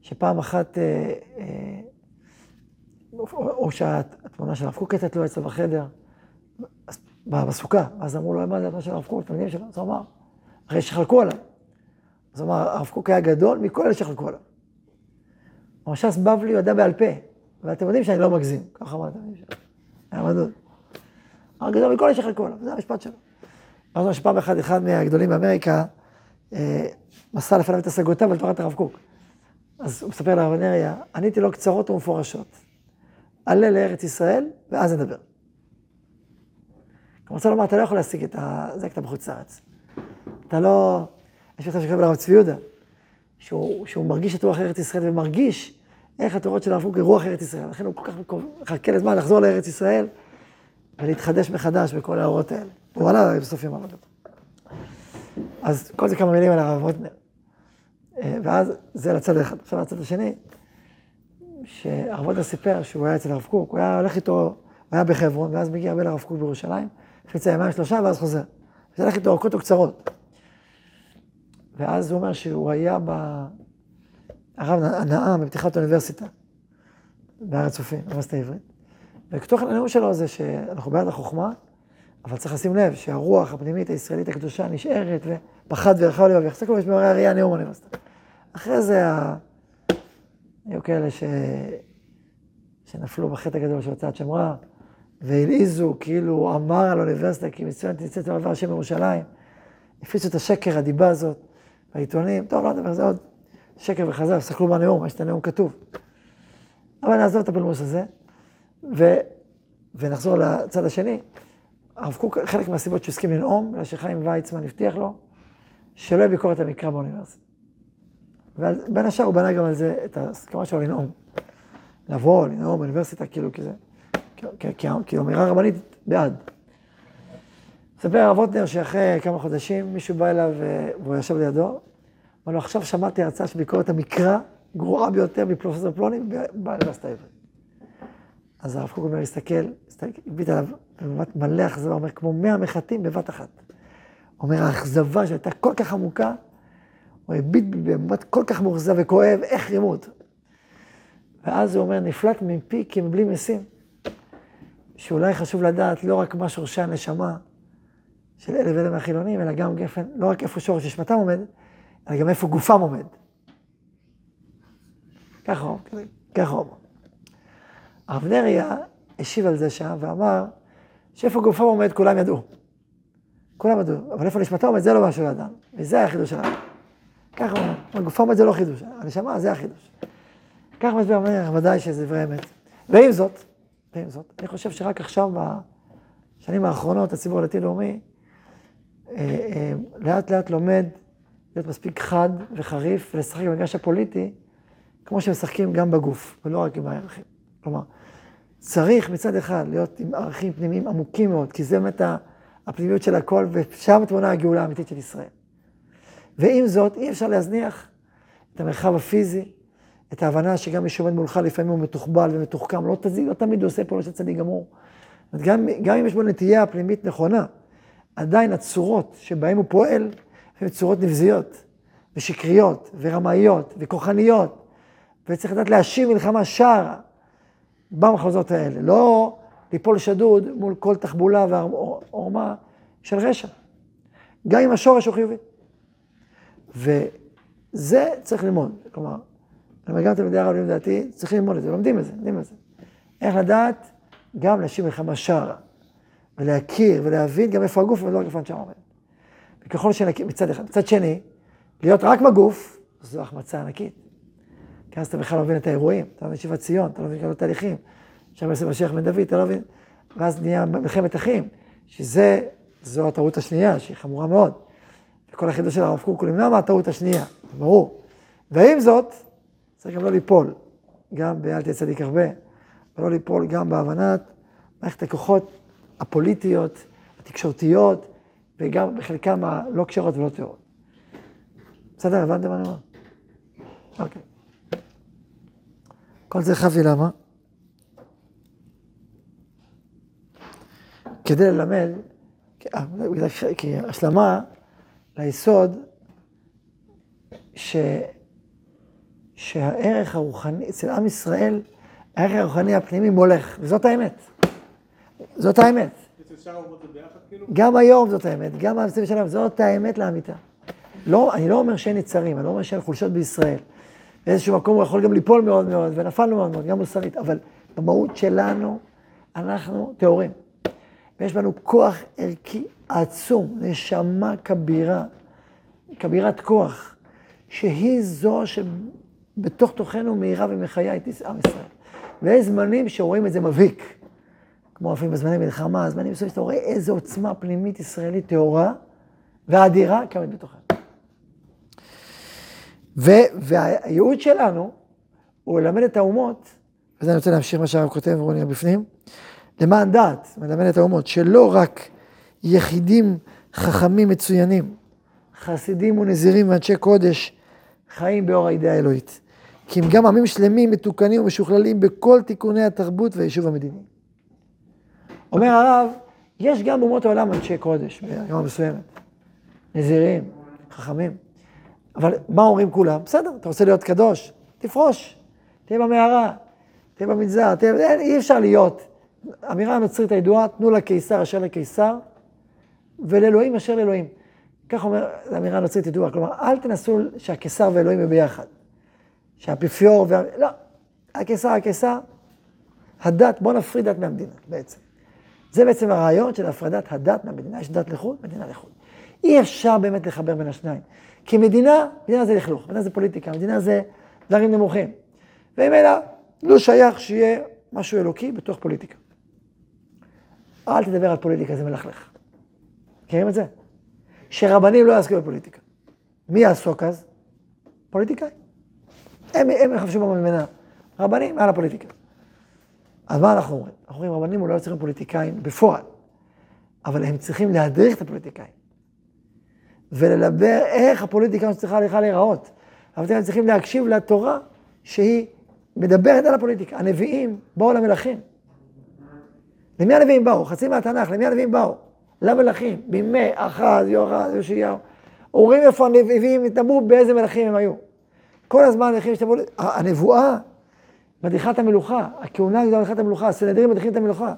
שפעם אחת, אה, אה, או שהתמונה של הרב קוק הייתה תלויה אצלו בחדר, בסוכה, אז אמרו לו, מה זה התמונה של הרב קוק, תלמידים שלו, אז הוא אמר, הרי שחלקו עליו. אז הוא אמר, הרב קוק היה גדול מכל אלה שחלקו עליו. המש"ס בבלי הוא ידע בעל פה, ואתם יודעים שאני לא מגזים, ככה אמרת, היה מדוד. אמר גדול מכל אלה שחלקו עליו, זה המשפט שלו. אז מה שפעם אחת, אחד מהגדולים באמריקה, אה, מסר לפניו את השגותיו על תורת הרב קוק. אז הוא מספר לרב נריה, עניתי לו קצרות ומפורשות. עלה לארץ ישראל, ואז נדבר. אני רוצה לומר, אתה לא יכול להשיג את זה, כי אתה בחוץ לארץ. אתה לא... יש מצב שקוראים לרב צבי יהודה, שהוא מרגיש את רוח ארץ ישראל ומרגיש איך התורות של הרב קוק היא רוח ארץ ישראל. לכן הוא כל כך מחכה לזמן לחזור לארץ ישראל ולהתחדש מחדש בכל האורות האלה. הוא עלה בסוף יום עבודתו. אז כל זה כמה מילים על הרב רוטנר. אה, ואז זה לצד אחד. עכשיו לצד השני, שהרב רוטנר סיפר שהוא היה אצל הרב קוק, הוא היה הולך איתו, הוא היה בחברון, ואז מגיע הרבה לרב קוק בירושלים, חצי ימיים שלושה, ואז חוזר. זה הולך איתו אורכות וקצרות. ואז הוא אומר שהוא היה ב... הרב נאם בפתיחת האוניברסיטה, בהר הצופים, באוניברסיטה העברית. וכתוכן הנאום שלו זה שאנחנו בעד החוכמה, אבל צריך לשים לב שהרוח הפנימית הישראלית הקדושה נשארת, ופחד וירחה לו ויחזק לו, יש במראה הראייה נאום האוניברסיטה. אחרי זה היו כאלה ש... שנפלו בחטא הגדול של הוצאת שם רע, והלעיזו, כאילו אמר על האוניברסיטה, כי מצוין תצא מעבר השם ירושלים. הפיצו את השקר, הדיבה הזאת, בעיתונים, טוב, לא נדבר זה עוד. שקר וכזב, תסתכלו בנאום, יש את הנאום כתוב. אבל נעזוב את הפלמוס הזה, ו, ונחזור לצד השני. הרב קוק, חלק מהסיבות שהוא הסכים לנאום, בגלל שחיים ויצמן הבטיח לו, שלא יהיה ביקורת המקרא באוניברסיטה. ובין השאר הוא בנה גם על זה את ההסכמה שלו לנאום. לבוא, לנאום באוניברסיטה, כאילו, כזה, כאילו, אמירה רבנית בעד. מספר הרב רוטנר שאחרי כמה חודשים מישהו בא אליו והוא ישב לידו, לו, עכשיו שמעתי הרצאה של ביקורת המקרא, גרועה ביותר מפרופסור פלוני, באוניברסיטה העברית. אז הרב קוק אומר, הסתכל, הביט עליו במבט מלא אכזבה, אומר, כמו מאה מחטים בבת אחת. אומר, האכזבה שהייתה כל כך עמוקה, הוא הביט במבט כל כך מאוכזב וכואב, איך רימו אותו. ואז הוא אומר, נפלט מפי כמבלי משים. שאולי חשוב לדעת לא רק מה שורשי הנשמה של אלה ואלה מהחילונים, אלא גם גפן, לא רק איפה שורש נשמתם עומד, אלא גם איפה גופם עומד. ככה הוא, הוא. הרב נריה השיב על זה שם ואמר שאיפה גופם עומד כולם ידעו. כולם ידעו, אבל איפה נשמתם עומד זה לא משהו לאדם, וזה החידוש שלנו. ככה הוא אומר, גופם עומד זה לא חידוש, הנשמה זה החידוש. ככה מסביר הרב נריה, ודאי שזה דברי אמת. ועם זאת, ועם זאת, אני חושב שרק עכשיו, בשנים האחרונות, הציבור הדתי-לאומי, אה, אה, לאט לאט לומד להיות מספיק חד וחריף ולשחק במגרש הפוליטי, כמו שמשחקים גם בגוף, ולא רק עם הערכים. כלומר, צריך מצד אחד להיות עם ערכים פנימיים עמוקים מאוד, כי זה באמת הפנימיות של הכל, ושם תמונה הגאולה האמיתית של ישראל. ועם זאת, אי אפשר להזניח את המרחב הפיזי, את ההבנה שגם מי שעומד מולך לפעמים הוא מתוחבל ומתוחכם, לא, תזיג, לא תמיד הוא עושה פעולות של צדיק גמור. גם, גם אם יש בו נטייה פנימית נכונה, עדיין הצורות שבהן הוא פועל, הן צורות נבזיות, ושקריות, ורמאיות, וכוחניות, וצריך לדעת להשיב מלחמה שערה במחוזות האלה, לא ליפול שדוד מול כל תחבולה ועורמה של רשע, גם אם השורש הוא חיובי. וזה צריך ללמוד, כלומר, גם תלמידי הרב לדעתי, צריכים ללמוד את זה, לומדים את זה, לומדים את זה. איך לדעת גם להשיב מלחמה שערה. ולהכיר ולהבין גם איפה הגוף ולא רק איפה הנשמה עומד. וככל שנכיר, מצד אחד. מצד שני, להיות רק בגוף, זו החמצה ענקית. כי אז אתה בכלל לא מבין את האירועים, אתה לא מבין שיבת ציון, אתה לא מבין כל התהליכים. שם יוסף משיח בן דוד, אתה לא מבין. ואז נהיה מלחמת אחים, שזה, זו הטעות השנייה, שהיא חמורה מאוד. וכל החידוש של הרב קוק הוא למנוע מהטעות השנייה, ברור. ועם זאת, צריך גם לא ליפול, גם ב"אל תהיה צדיק הרבה", ולא ליפול גם בהבנת מערכת הכוחות הפוליטיות, התקשורתיות, וגם בחלקם הלא כשרות ולא טהורות. בסדר, הבנתם מה אני אומר? אוקיי. כל זה חבי למה? כדי ללמד, כי השלמה ליסוד, ש, שהערך הרוחני, אצל עם ישראל, הערך הרוחני הפנימי מולך, וזאת האמת. זאת האמת. כאילו? גם היום זאת האמת, גם במציאות שלנו, זאת האמת לאמיתה. לא, אני לא אומר שאין יצרים, אני לא אומר שאין חולשות בישראל. באיזשהו מקום הוא יכול גם ליפול מאוד מאוד, ונפלנו מאוד מאוד, גם מוסרית, אבל במהות שלנו, אנחנו טהורים. ויש בנו כוח ערכי עצום, נשמה כבירה, כבירת כוח, שהיא זו שבתוך תוכנו מאירה ומחיה את עם ישראל. ויש זמנים שרואים את זה מבהיק. כמו אפילו בזמני מלחמה, זמנים מסוימים שאתה רואה איזו עוצמה פנימית ישראלית טהורה ואדירה קיימת בתוכה. והייעוד שלנו הוא ללמד את האומות, וזה אני רוצה להמשיך מה שהרב כותב רוני בפנים, למען דעת, מלמד את האומות, שלא רק יחידים חכמים מצוינים, חסידים ונזירים ואנשי קודש חיים באור הידיעה האלוהית, כי הם גם עמים שלמים, מתוקנים ומשוכללים בכל תיקוני התרבות והיישוב המדיני. אומר הרב, יש גם באומות העולם אנשי קודש, ברמה מסוימת. נזירים, חכמים. אבל מה אומרים כולם? בסדר, אתה רוצה להיות קדוש? תפרוש. תהיה במערה, תהיה במנזר, תהיה... אי אפשר להיות. אמירה הנוצרית הידועה, תנו לקיסר אשר לקיסר, ולאלוהים אשר לאלוהים. כך אומר, זו אמירה נוצרית ידועה. כלומר, אל תנסו שהקיסר ואלוהים יהיו ביחד. שהאפיפיור וה... לא, הקיסר, הקיסר, הדת, בוא נפריד דת מהמדינה בעצם. זה בעצם הרעיון של הפרדת הדת מהמדינה. יש דת לחוד, מדינה לחוד. אי אפשר באמת לחבר בין השניים. כי מדינה, מדינה זה לכלוך, מדינה זה פוליטיקה, מדינה זה דברים נמוכים. וממילא לא שייך שיהיה משהו אלוקי בתוך פוליטיקה. אל תדבר על פוליטיקה, זה מלכלך. מכירים את זה? שרבנים לא יעסקו בפוליטיקה. מי יעסוק אז? פוליטיקאים. הם, הם יחפשו בממנה. רבנים מעל הפוליטיקה. אז מה אנחנו אומרים? אנחנו אומרים, רבנים אולי לא צריכים פוליטיקאים בפועל, אבל הם צריכים להדריך את הפוליטיקאים. ולדבר איך הפוליטיקה צריכה לך להיראות. הפוליטיקאים צריכים להקשיב לתורה שהיא מדברת על הפוליטיקה. הנביאים באו למלכים. למי הנביאים באו? חצי מהתנ"ך, למי הנביאים באו? למלכים, בימי אחז, יוחז, יאשיהו. אומרים איפה הנביאים התנבאו, באיזה מלכים הם היו. כל הזמן מלכים השתברו, הנבואה מדריכה את המלוכה, הכהונה הגדולה מדריכה את המלוכה, הסנהדרים מדריכים את המלוכה.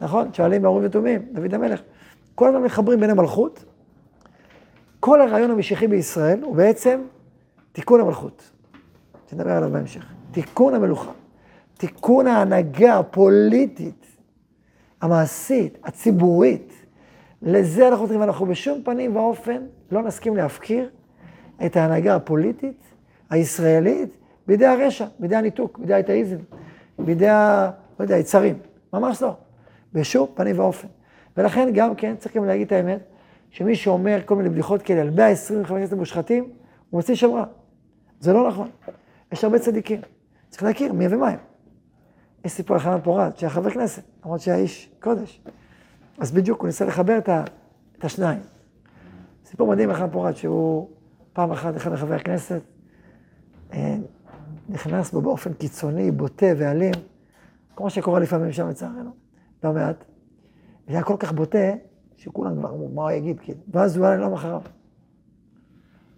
נכון? שואלים באורים ותומים, דוד המלך. כל הזמן מחברים בין המלכות. כל הרעיון המשיחי בישראל הוא בעצם תיקון המלכות. שנדבר עליו בהמשך. תיקון המלוכה. תיקון ההנהגה הפוליטית, המעשית, הציבורית. לזה אנחנו צריכים, ואנחנו בשום פנים ואופן לא נסכים להפקיר את ההנהגה הפוליטית הישראלית בידי הרשע, בידי הניתוק, בידי האתאיזם, בידי ה... לא יודע, היצרים. ממש לא. בשום פנים ואופן. ולכן גם כן, צריך גם להגיד את האמת, שמי שאומר כל מיני בדיחות כאלה על 120 חברי כנסת מושחתים, הוא מוציא שם רע. זה לא נכון. יש הרבה צדיקים. צריך להכיר מי ומה הם. יש סיפור על חנן פורת, שהיה חבר כנסת, למרות שהיה איש קודש. אז בדיוק הוא ניסה לחבר את, ה, את השניים. סיפור מדהים על חנן פורת, שהוא פעם אחת אחד מחברי הכנסת, אה, נכנס בו באופן קיצוני, בוטה ואלים, כמו שקורה לפעמים שם לצערנו, לא מעט. זה היה כל כך בוטה, שכולם כבר אמרו, מה הוא יגיד, כאילו. ואז הוא היה ליום אחריו.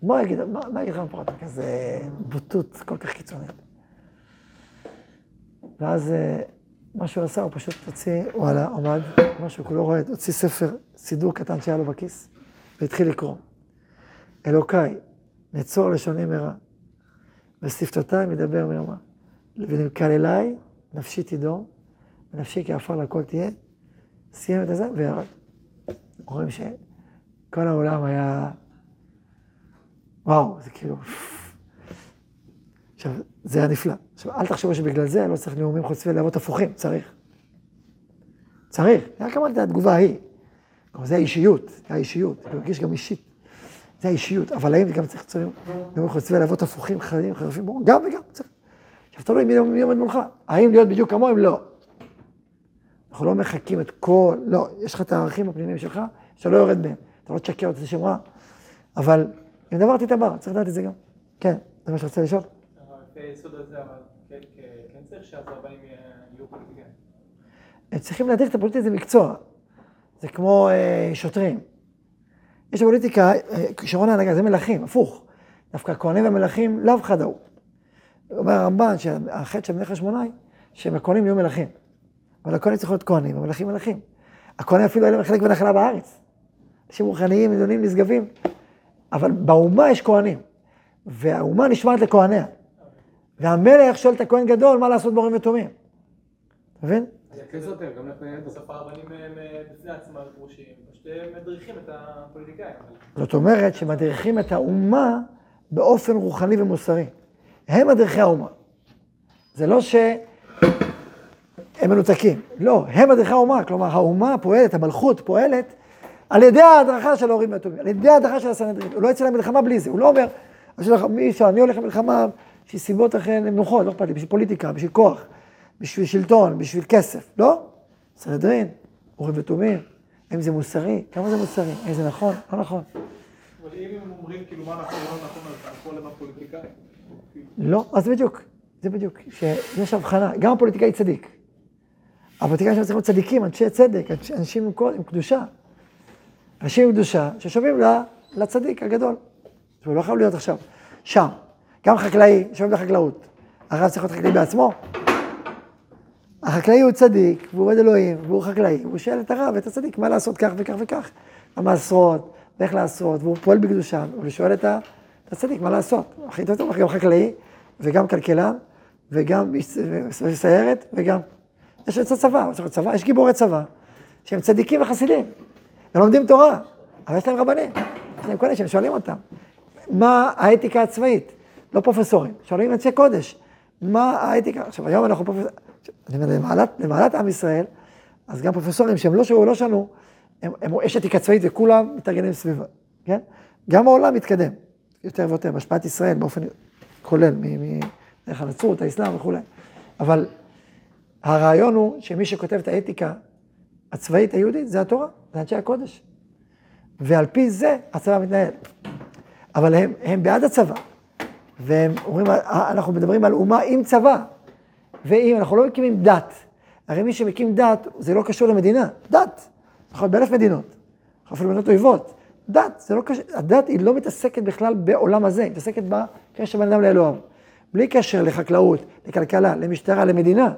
מה הוא יגיד, מה, מה יגיד לך פרט? כזה בוטות כל כך קיצונית. ואז אה, מה שהוא עשה, הוא פשוט הוציא, הוא עלה, עמד, משהו כולו רועד, הוציא ספר, סידור קטן שהיה לו בכיס, והתחיל לקרוא. אלוקיי, נצור לשוני מרע, ושפתותיי מדבר מרמה. ונמקל אליי, נפשי תדור, ונפשי כעפר לכל תהיה. סיים את הזה וירד. רואים שכל העולם היה... וואו, זה כאילו... עכשיו, זה היה נפלא. עכשיו, אל תחשבו שבגלל זה לא צריך נאומים חוצבי להבות הפוכים, צריך. צריך, זה היה כמובן התגובה ההיא. זה האישיות, זה האישיות, זה מרגיש גם אישית. זה האישיות, אבל האם גם צריך צריך נאומים חוצבי להבות הפוכים, חרדים, חרפים, גם וגם צריך. עכשיו, תלוי מי עומד מולך. האם להיות בדיוק כמוהם? לא. אנחנו לא מחקים את כל, לא, יש לך את הערכים הפנימיים שלך, שאתה לא יורד מהם. אתה לא תשקר, אתה שם רע. אבל אם דברתי את הבר, צריך לדעת את זה גם. כן, זה מה שרצית לשאול? צריכים לדעת את הפוליטיקה זה מקצוע. זה כמו אה, שוטרים. יש בפוליטיקה, אה, כישרון ההנהגה, זה מלכים, הפוך. דווקא הכהנים והמלכים לאו חד ההוא. אומר הרמב"ן שהחטא של מלך השמונאי, שהם הכהנים יהיו מלכים. אבל הכהנים צריכים להיות כהנים, המלכים מלכים. הכהנים אפילו היה להם חלק בנחלה בארץ. אנשים רוחניים, עליונים, נשגבים. אבל באומה יש כהנים. והאומה נשמעת לכהניה. והמלך שואל את הכהן גדול מה לעשות בורים ותומים. אתה מבין? זה כן סותר, גם בסוף הרבנים הם בפני עצמם גרושים, פשוט הם מדריכים את הפוליטיקאים. זאת אומרת שמדריכים את האומה באופן רוחני ומוסרי. הם מדריכי האומה. זה לא שהם מנותקים, לא, הם מדריכי האומה, כלומר האומה פועלת, המלכות פועלת על ידי ההדרכה של ההורים והטובים, על ידי ההדרכה של הסנהדרין. הוא לא יצא למלחמה בלי זה, הוא לא אומר, אני הולך למלחמה בשביל סיבות אחרי נמוכות, לא אכפת לי, בשביל פוליטיקה, בשביל כוח, בשביל שלטון, בשביל כסף, לא? סנהדרין, הורים ותומים, האם זה מוסרי? כמה זה מוסרי? האם זה נכון? לא נכון. אבל אם הם אומרים כאילו מה נכון ולא נכון, אז הכל הם הפוליטיקאים. לא, אז זה בדיוק, זה בדיוק, שיש הבחנה, גם הפוליטיקאי צדיק. הפוליטיקאים שלנו צריכים להיות צדיקים, אנשי צדק, אנשים עם, עם קדושה. אנשים עם קדושה ששווים לצדיק הגדול. הוא לא חייב להיות עכשיו שם. גם חקלאי שווים לחקלאות. הרב צריך להיות חקלאי בעצמו. החקלאי הוא צדיק, והוא עובד אלוהים, והוא חקלאי, והוא שואל את הרב, את הצדיק, מה לעשות כך וכך וכך. המעשרות, ואיך לעשות, והוא פועל בקדושה, והוא שואל את הצדיק, מה לעשות. הכי טוב, גם חקלאי, וגם כלכלן, וגם סיירת, וגם... יש יוצא צבא, צבא, יש גיבורי צבא, שהם צדיקים וחסידים, ולומדים תורה, אבל יש להם רבנים, יש להם כל שהם שואלים אותם. מה האתיקה הצבאית? לא פרופסורים, שואלים אנשי קודש, מה האתיקה? עכשיו, היום אנחנו פרופסורים, אני אומר, למעלת, למעלת עם ישראל, אז גם פרופסורים שהם לא שמעו, לא שנו, הם, הם, יש אתיקה צבאית וכולם מתארגנים סביבה, כן? גם העולם מתקדם, יותר ויותר, בהשפעת ישראל באופן כולל, מדרך הנצרות, האסלאם וכולי. אבל הרעיון הוא שמי שכותב את האתיקה הצבאית היהודית זה התורה, זה אנשי הקודש. ועל פי זה הצבא מתנהל. אבל הם, הם בעד הצבא, והם אומרים, אנחנו מדברים על אומה עם צבא, ואם אנחנו לא מקימים דת, הרי מי שמקים דת, זה לא קשור למדינה, דת, להיות באלף מדינות, יכול אפילו מדינות אויבות, דת, זה לא קשור, הדת היא לא מתעסקת בכלל בעולם הזה, היא מתעסקת בקשר בין אדם לאלוהיו. בלי קשר לחקלאות, לכלכלה, למשטרה, למדינה,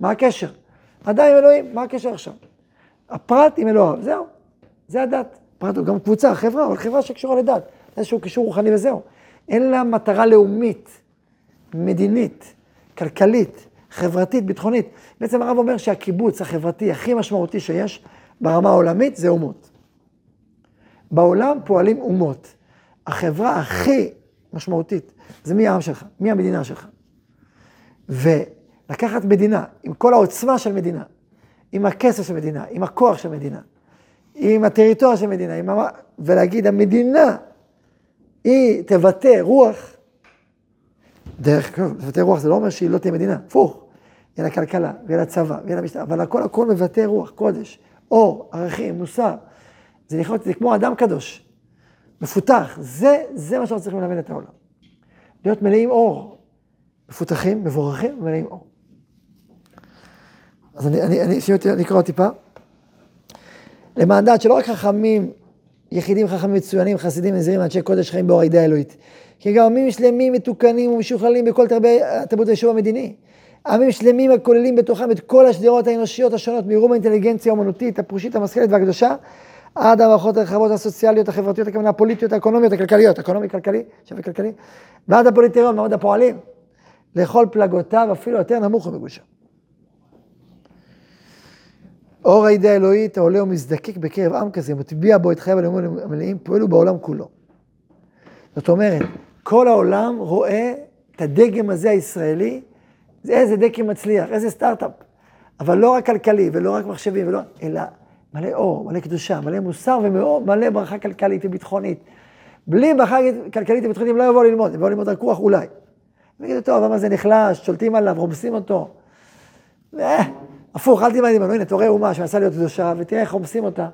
מה הקשר? אדם עם אלוהים, מה הקשר עכשיו? הפרט עם אלוהיו, זהו, זה הדת. פרט הוא גם קבוצה, חברה, אבל חברה שקשורה לדת, איזשהו קישור רוחני וזהו. אין לה מטרה לאומית, מדינית, כלכלית, חברתית, ביטחונית. בעצם הרב אומר שהקיבוץ החברתי הכי משמעותי שיש ברמה העולמית זה אומות. בעולם פועלים אומות. החברה הכי משמעותית זה מי העם שלך, מי המדינה שלך. ולקחת מדינה עם כל העוצמה של מדינה, עם הכסף של מדינה, עם הכוח של מדינה, עם הטריטוריה של מדינה, עם המ... ולהגיד המדינה היא תבטא רוח, דרך כלל, תבטא רוח זה לא אומר שהיא לא תהיה מדינה, הפוך, יהיה לה כלכלה, ויהיה לה צבא, ויהיה לה משטרה, אבל הכל הכל מבטא רוח, קודש, אור, ערכים, מוסר, זה לחיות, זה כמו אדם קדוש, מפותח, זה, זה מה שאנחנו צריכים ללמד את העולם. להיות מלאים אור, מפותחים, מבורכים ומלאים אור. אז אני, אני, אני, אני אקרא עוד טיפה. למען דעת שלא רק חכמים, יחידים חכמים מצוינים, חסידים נזירים, אנשי קודש חיים באור הידיעה האלוהית. כי גם עמים שלמים, מתוקנים ומשוכללים בכל תרבות היישוב המדיני. עמים שלמים הכוללים בתוכם את כל השדרות האנושיות השונות, מרום האינטליגנציה האומנותית, הפרושית, המשכלת והקדושה, עד המערכות הרחבות הסוציאליות, החברתיות, הכוונה הפוליטיות, האקונומיות, הכלכליות, אקונומי כלכלי, שווה כלכלי, ועד הפוליטריון, מעמד הפועלים, לכל פלגותיו, אפילו יותר נמוך ומגושר. אור הידי האלוהית העולה ומזדקק בקרב עם כזה, מטביע בו את חייו הלאומים המלאים, פועלו בעולם כולו. זאת אומרת, כל העולם רואה את הדגם הזה הישראלי, איזה דגם מצליח, איזה סטארט-אפ. אבל לא רק כלכלי, ולא רק מחשבים, ולא, אלא מלא אור, מלא קדושה, מלא מוסר ומלא ברכה כלכלית וביטחונית. בלי ברכה כלכלית וביטחונית הם לא יבואו ללמוד, הם יבואו ללמוד רק רוח אולי. הם יגידו, טוב, למה זה נחלש, שולטים עליו, רומסים אותו. הפוך, אל תלמד ממנו, הנה, תורא אומה שמנסה להיות קדושה, ותראה איך רומסים אותה,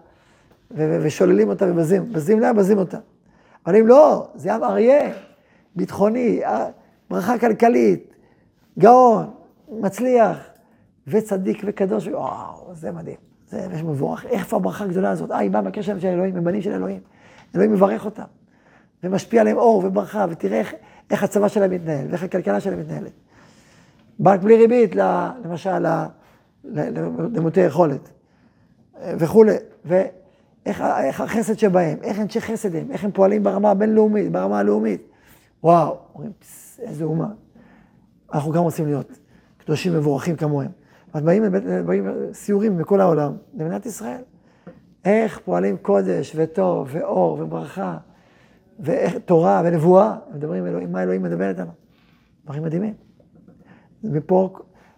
ושוללים אותה ובזים, בזים לה, בזים אותה. אבל אם לא, זה עם אריה, ביטחוני, אה, ברכה כלכלית, גאון, מצליח, וצדיק וקדוש, וואו, זה מדהים. זה ממש מבורך. איפה הברכה הגדולה הזאת? אה, היא באה מהקשר של אלוהים, הם בנים של אלוהים. אלוהים מברך אותם, ומשפיע עליהם אור וברכה, ותראה איך, איך הצבא שלהם מתנהל, ואיך הכלכלה שלהם מתנהלת. בנק בלי ריבית, למשל, למוטי יכולת, וכולי. ואיך החסד שבהם, איך אנשי חסד הם, איך הם פועלים ברמה הבינלאומית, ברמה הלאומית. וואו, אומרים, איזה אומה. אנחנו גם רוצים להיות קדושים מבורכים כמוהם. אז באים, באים סיורים מכל העולם, למדינת ישראל. איך פועלים קודש וטוב ואור וברכה ותורה ונבואה, מדברים אלוהים, מה אלוהים מדבר איתנו. דברים מדהימים. ופה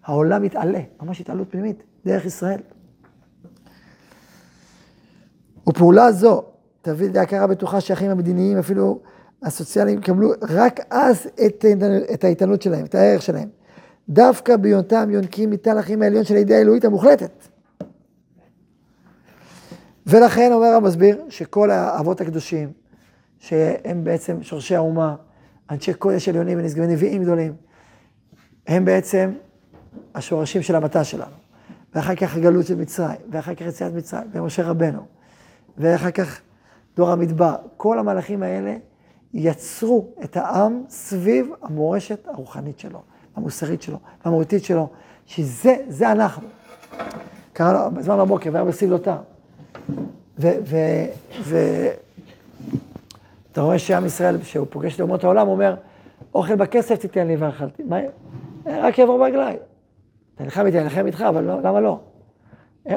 העולם מתעלה, ממש התעלות פנימית, דרך ישראל. ופעולה זו תביא להכרה בטוחה שהחיים המדיניים, אפילו הסוציאליים, יקבלו רק אז את, את האיתנות שלהם, את הערך שלהם. דווקא בהיותם יונקים מתל החיים העליון של הידיעה האלוהית המוחלטת. ולכן אומר המסביר שכל האבות הקדושים, שהם בעצם שורשי האומה, אנשי קודש עליונים ונשגבי נביאים גדולים, הם בעצם השורשים של המטה שלנו. ואחר כך הגלות של מצרים, ואחר כך יציאת מצרים, ומשה רבנו, ואחר כך דור המדבר. כל המהלכים האלה יצרו את העם סביב המורשת הרוחנית שלו, המוסרית שלו, המהותית שלו, שזה, זה אנחנו. קרה לו בזמן בבוקר, והיה בסבלותה. ואתה רואה שעם ישראל, כשהוא פוגש את אומות העולם, הוא אומר, אוכל בכסף תיתן לי ואכלתי. מה, רק יעבור ברגליי. אתה נלחם איתי, אני נלחם איתך, אבל לא, למה לא?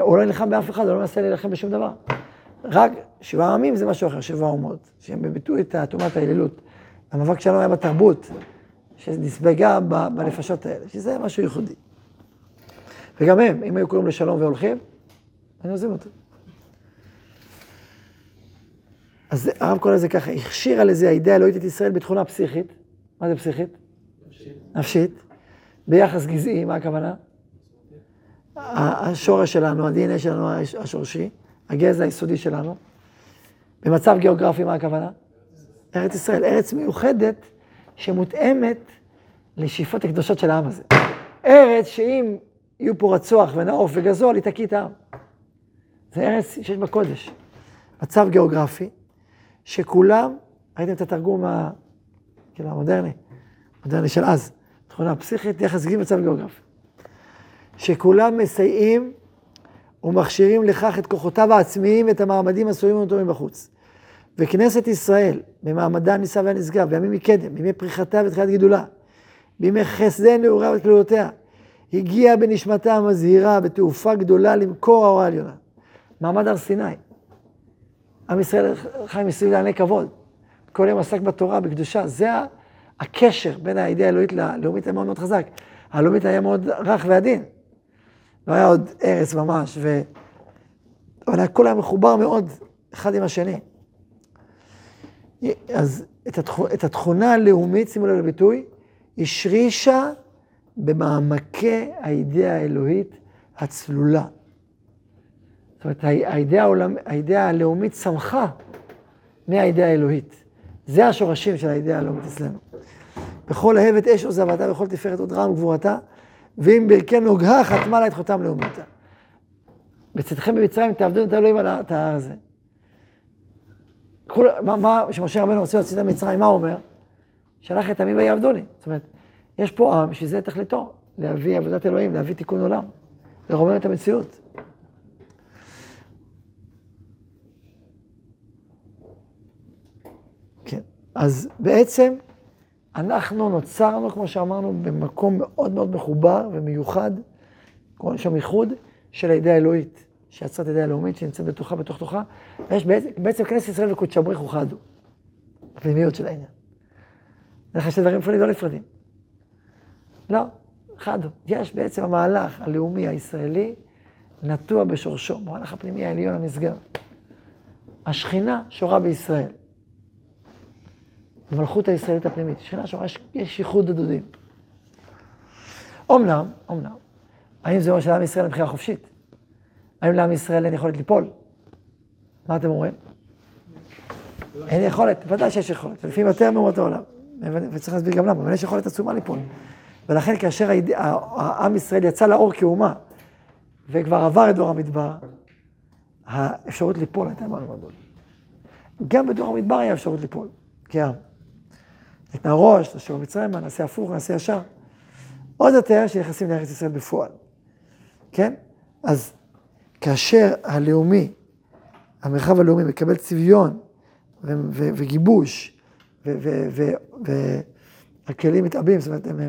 הוא לא נלחם באף אחד, הוא לא מנסה להילחם בשום דבר. רק שבעה עמים זה משהו אחר, שבעה אומות, שהם ביטאו את טומאת האלילות המאבק שלנו היה בתרבות, שנספגה ב- בנפשות האלה, שזה משהו ייחודי. וגם הם, אם היו קוראים לשלום והולכים, היינו עוזבים אותו. אז הרב קורא לזה ככה, הכשיר על איזה האידאה האלוהית את ישראל בתכונה פסיכית. מה זה פסיכית? נפשית. ביחס גזעי, מה הכוונה? השורש שלנו, ה-DNA שלנו הש- השורשי, הגזע היסודי שלנו. במצב גיאוגרפי, מה הכוונה? ארץ ישראל, ארץ מיוחדת שמותאמת לשאיפות הקדושות של העם הזה. ארץ שאם יהיו פה רצוח ונעוף וגזול, היא תקיא את העם. זה ארץ שיש בה קודש. מצב גיאוגרפי, שכולם, ראיתם את התרגום ה... כאילו המודרני, המודרני של אז, תכונה פסיכית, יחס גיל מצב גיאוגרפי. שכולם מסייעים ומכשירים לכך את כוחותיו העצמיים ואת המעמדים הסורים אותו מבחוץ. וכנסת ישראל, במעמדה הנישא והנשגב, בימים מקדם, בימי פריחתה ותחילת גידולה, בימי חסדי נעוריה וכלולותיה, הגיעה בנשמתה המזהירה בתעופה גדולה למכור ההוראה העליונה. מעמד הר סיני. עם ישראל חי מסביב לעני כבוד. כל יום עסק בתורה, בקדושה. זה הקשר בין האידאה האלוהית ללאומית היה מאוד מאוד חזק. הלאומית היה מאוד רך ועדין. לא היה עוד ארץ ממש, ו... אבל הכל היה מחובר מאוד אחד עם השני. אז את, התכ... את התכונה הלאומית, שימו לב לביטוי, השרישה במעמקי האידאה האלוהית הצלולה. זאת אומרת, האידאה, העולמ... האידאה הלאומית צמחה מהאידאה האלוהית. זה השורשים של האידאה הלאומית אצלנו. בכל אהבת אש עוזבתה, בכל תפארת עוד רעם וגבורתה, ואם ברכי נוגה חתמה לה את חותם לאומיותה. בצאתכם במצרים תעבדו את האלוהים על ההר הזה. כל, מה, מה שמשה רבנו רוצה להוציא את מצרים, מה הוא אומר? שלח את עמי ויעבדוני. זאת אומרת, יש פה עם שזה תכליתו, להביא עבודת אלוהים, להביא תיקון עולם, לרומם את המציאות. כן, אז בעצם אנחנו נוצרנו, כמו שאמרנו, במקום מאוד מאוד מחובר ומיוחד, קוראים שם ייחוד של האידאה האלוהית, שיצרה את האידאה הלאומית, שנמצאת בתוכה, בתוך תוכה. יש בעצם, בעצם כנסת ישראל וקודש הבריך אוחדו, הפנימיות של העניין. זה שני דברים נפרדים, לא נפרדים. לא, חדו. יש בעצם המהלך הלאומי הישראלי נטוע בשורשו, המהלך הפנימי העליון הנשגב. השכינה שורה בישראל. המלכות הישראלית הפנימית, שכינה שורה, יש, ייחוד הדודים. אמנם, אמנם, האם זה אומר שלעם ישראל אין בחירה חופשית? האם לעם ישראל אין יכולת ליפול? מה אתם אומרים? אין יכולת, ודאי שיש יכולת, לפעמים יותר מאומות העולם, וצריך להסביר גם למה, אבל יש יכולת עצומה ליפול. ולכן כאשר העם ישראל יצא לאור כאומה, וכבר עבר את דור המדבר, האפשרות ליפול הייתה מאוד גדולה. גם בדור המדבר היה אפשרות ליפול, כעם. נתנה ראש, לשוב מצרימה, נעשה הפוך, נעשה ישר. עוד יותר שנכנסים לארץ ישראל בפועל, כן? אז כאשר הלאומי, המרחב הלאומי מקבל צביון ו- ו- וגיבוש, והכלים מתעבים, זאת אומרת, הם,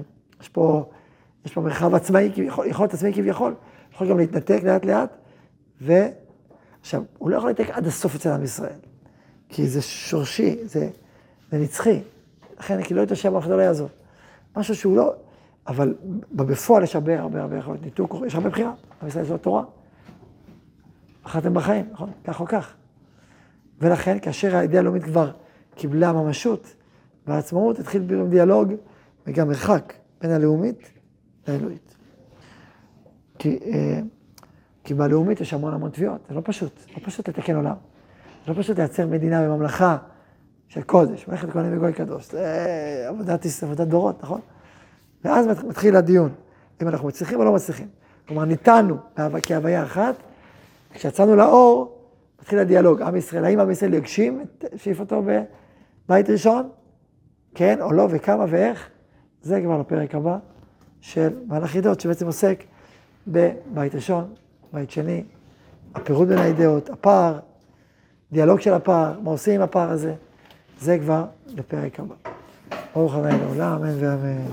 יש פה, יש פה מרחב עצמאי כביכול, יכול להיות עצמאי כביכול, יכול גם להתנתק לאט לאט, ועכשיו, הוא לא יכול להתנתק עד הסוף אצל עם ישראל, כי זה שורשי, זה, זה נצחי, לכן כי לא יתושע ברוך לא יעזור. משהו שהוא לא, אבל בפועל יש הרבה הרבה הרבה יכולת ניתוק, יש הרבה בחירה, עם ישראל זו התורה. בחרתם בחיים, נכון? כך או כך. ולכן, כאשר האידאה הלאומית כבר קיבלה ממשות והעצמאות, התחיל בירום דיאלוג וגם מרחק בין הלאומית לאלוהית. כי, אה, כי בלאומית יש המון המון תביעות, זה לא פשוט, לא פשוט לתקן עולם. זה לא פשוט לייצר מדינה וממלכה של קודש, מלאכת כהנים וגוי קדוש, זה עבודת, עבודת דורות, נכון? ואז מתחיל הדיון, אם אנחנו מצליחים או לא מצליחים. כלומר, ניתנו כהוויה אחת, כשיצאנו לאור, מתחיל הדיאלוג, עם ישראל, האם עם ישראל יגשים את שאיפתו בבית ראשון? כן או לא, וכמה ואיך? זה כבר לפרק הבא של מהלך ידות, שבעצם עוסק בבית ראשון, בית שני, הפירוט בין האידאות, הפער, דיאלוג של הפער, מה עושים עם הפער הזה, זה כבר לפרק הבא. ברוך ה' לעולם, אמן ואמן.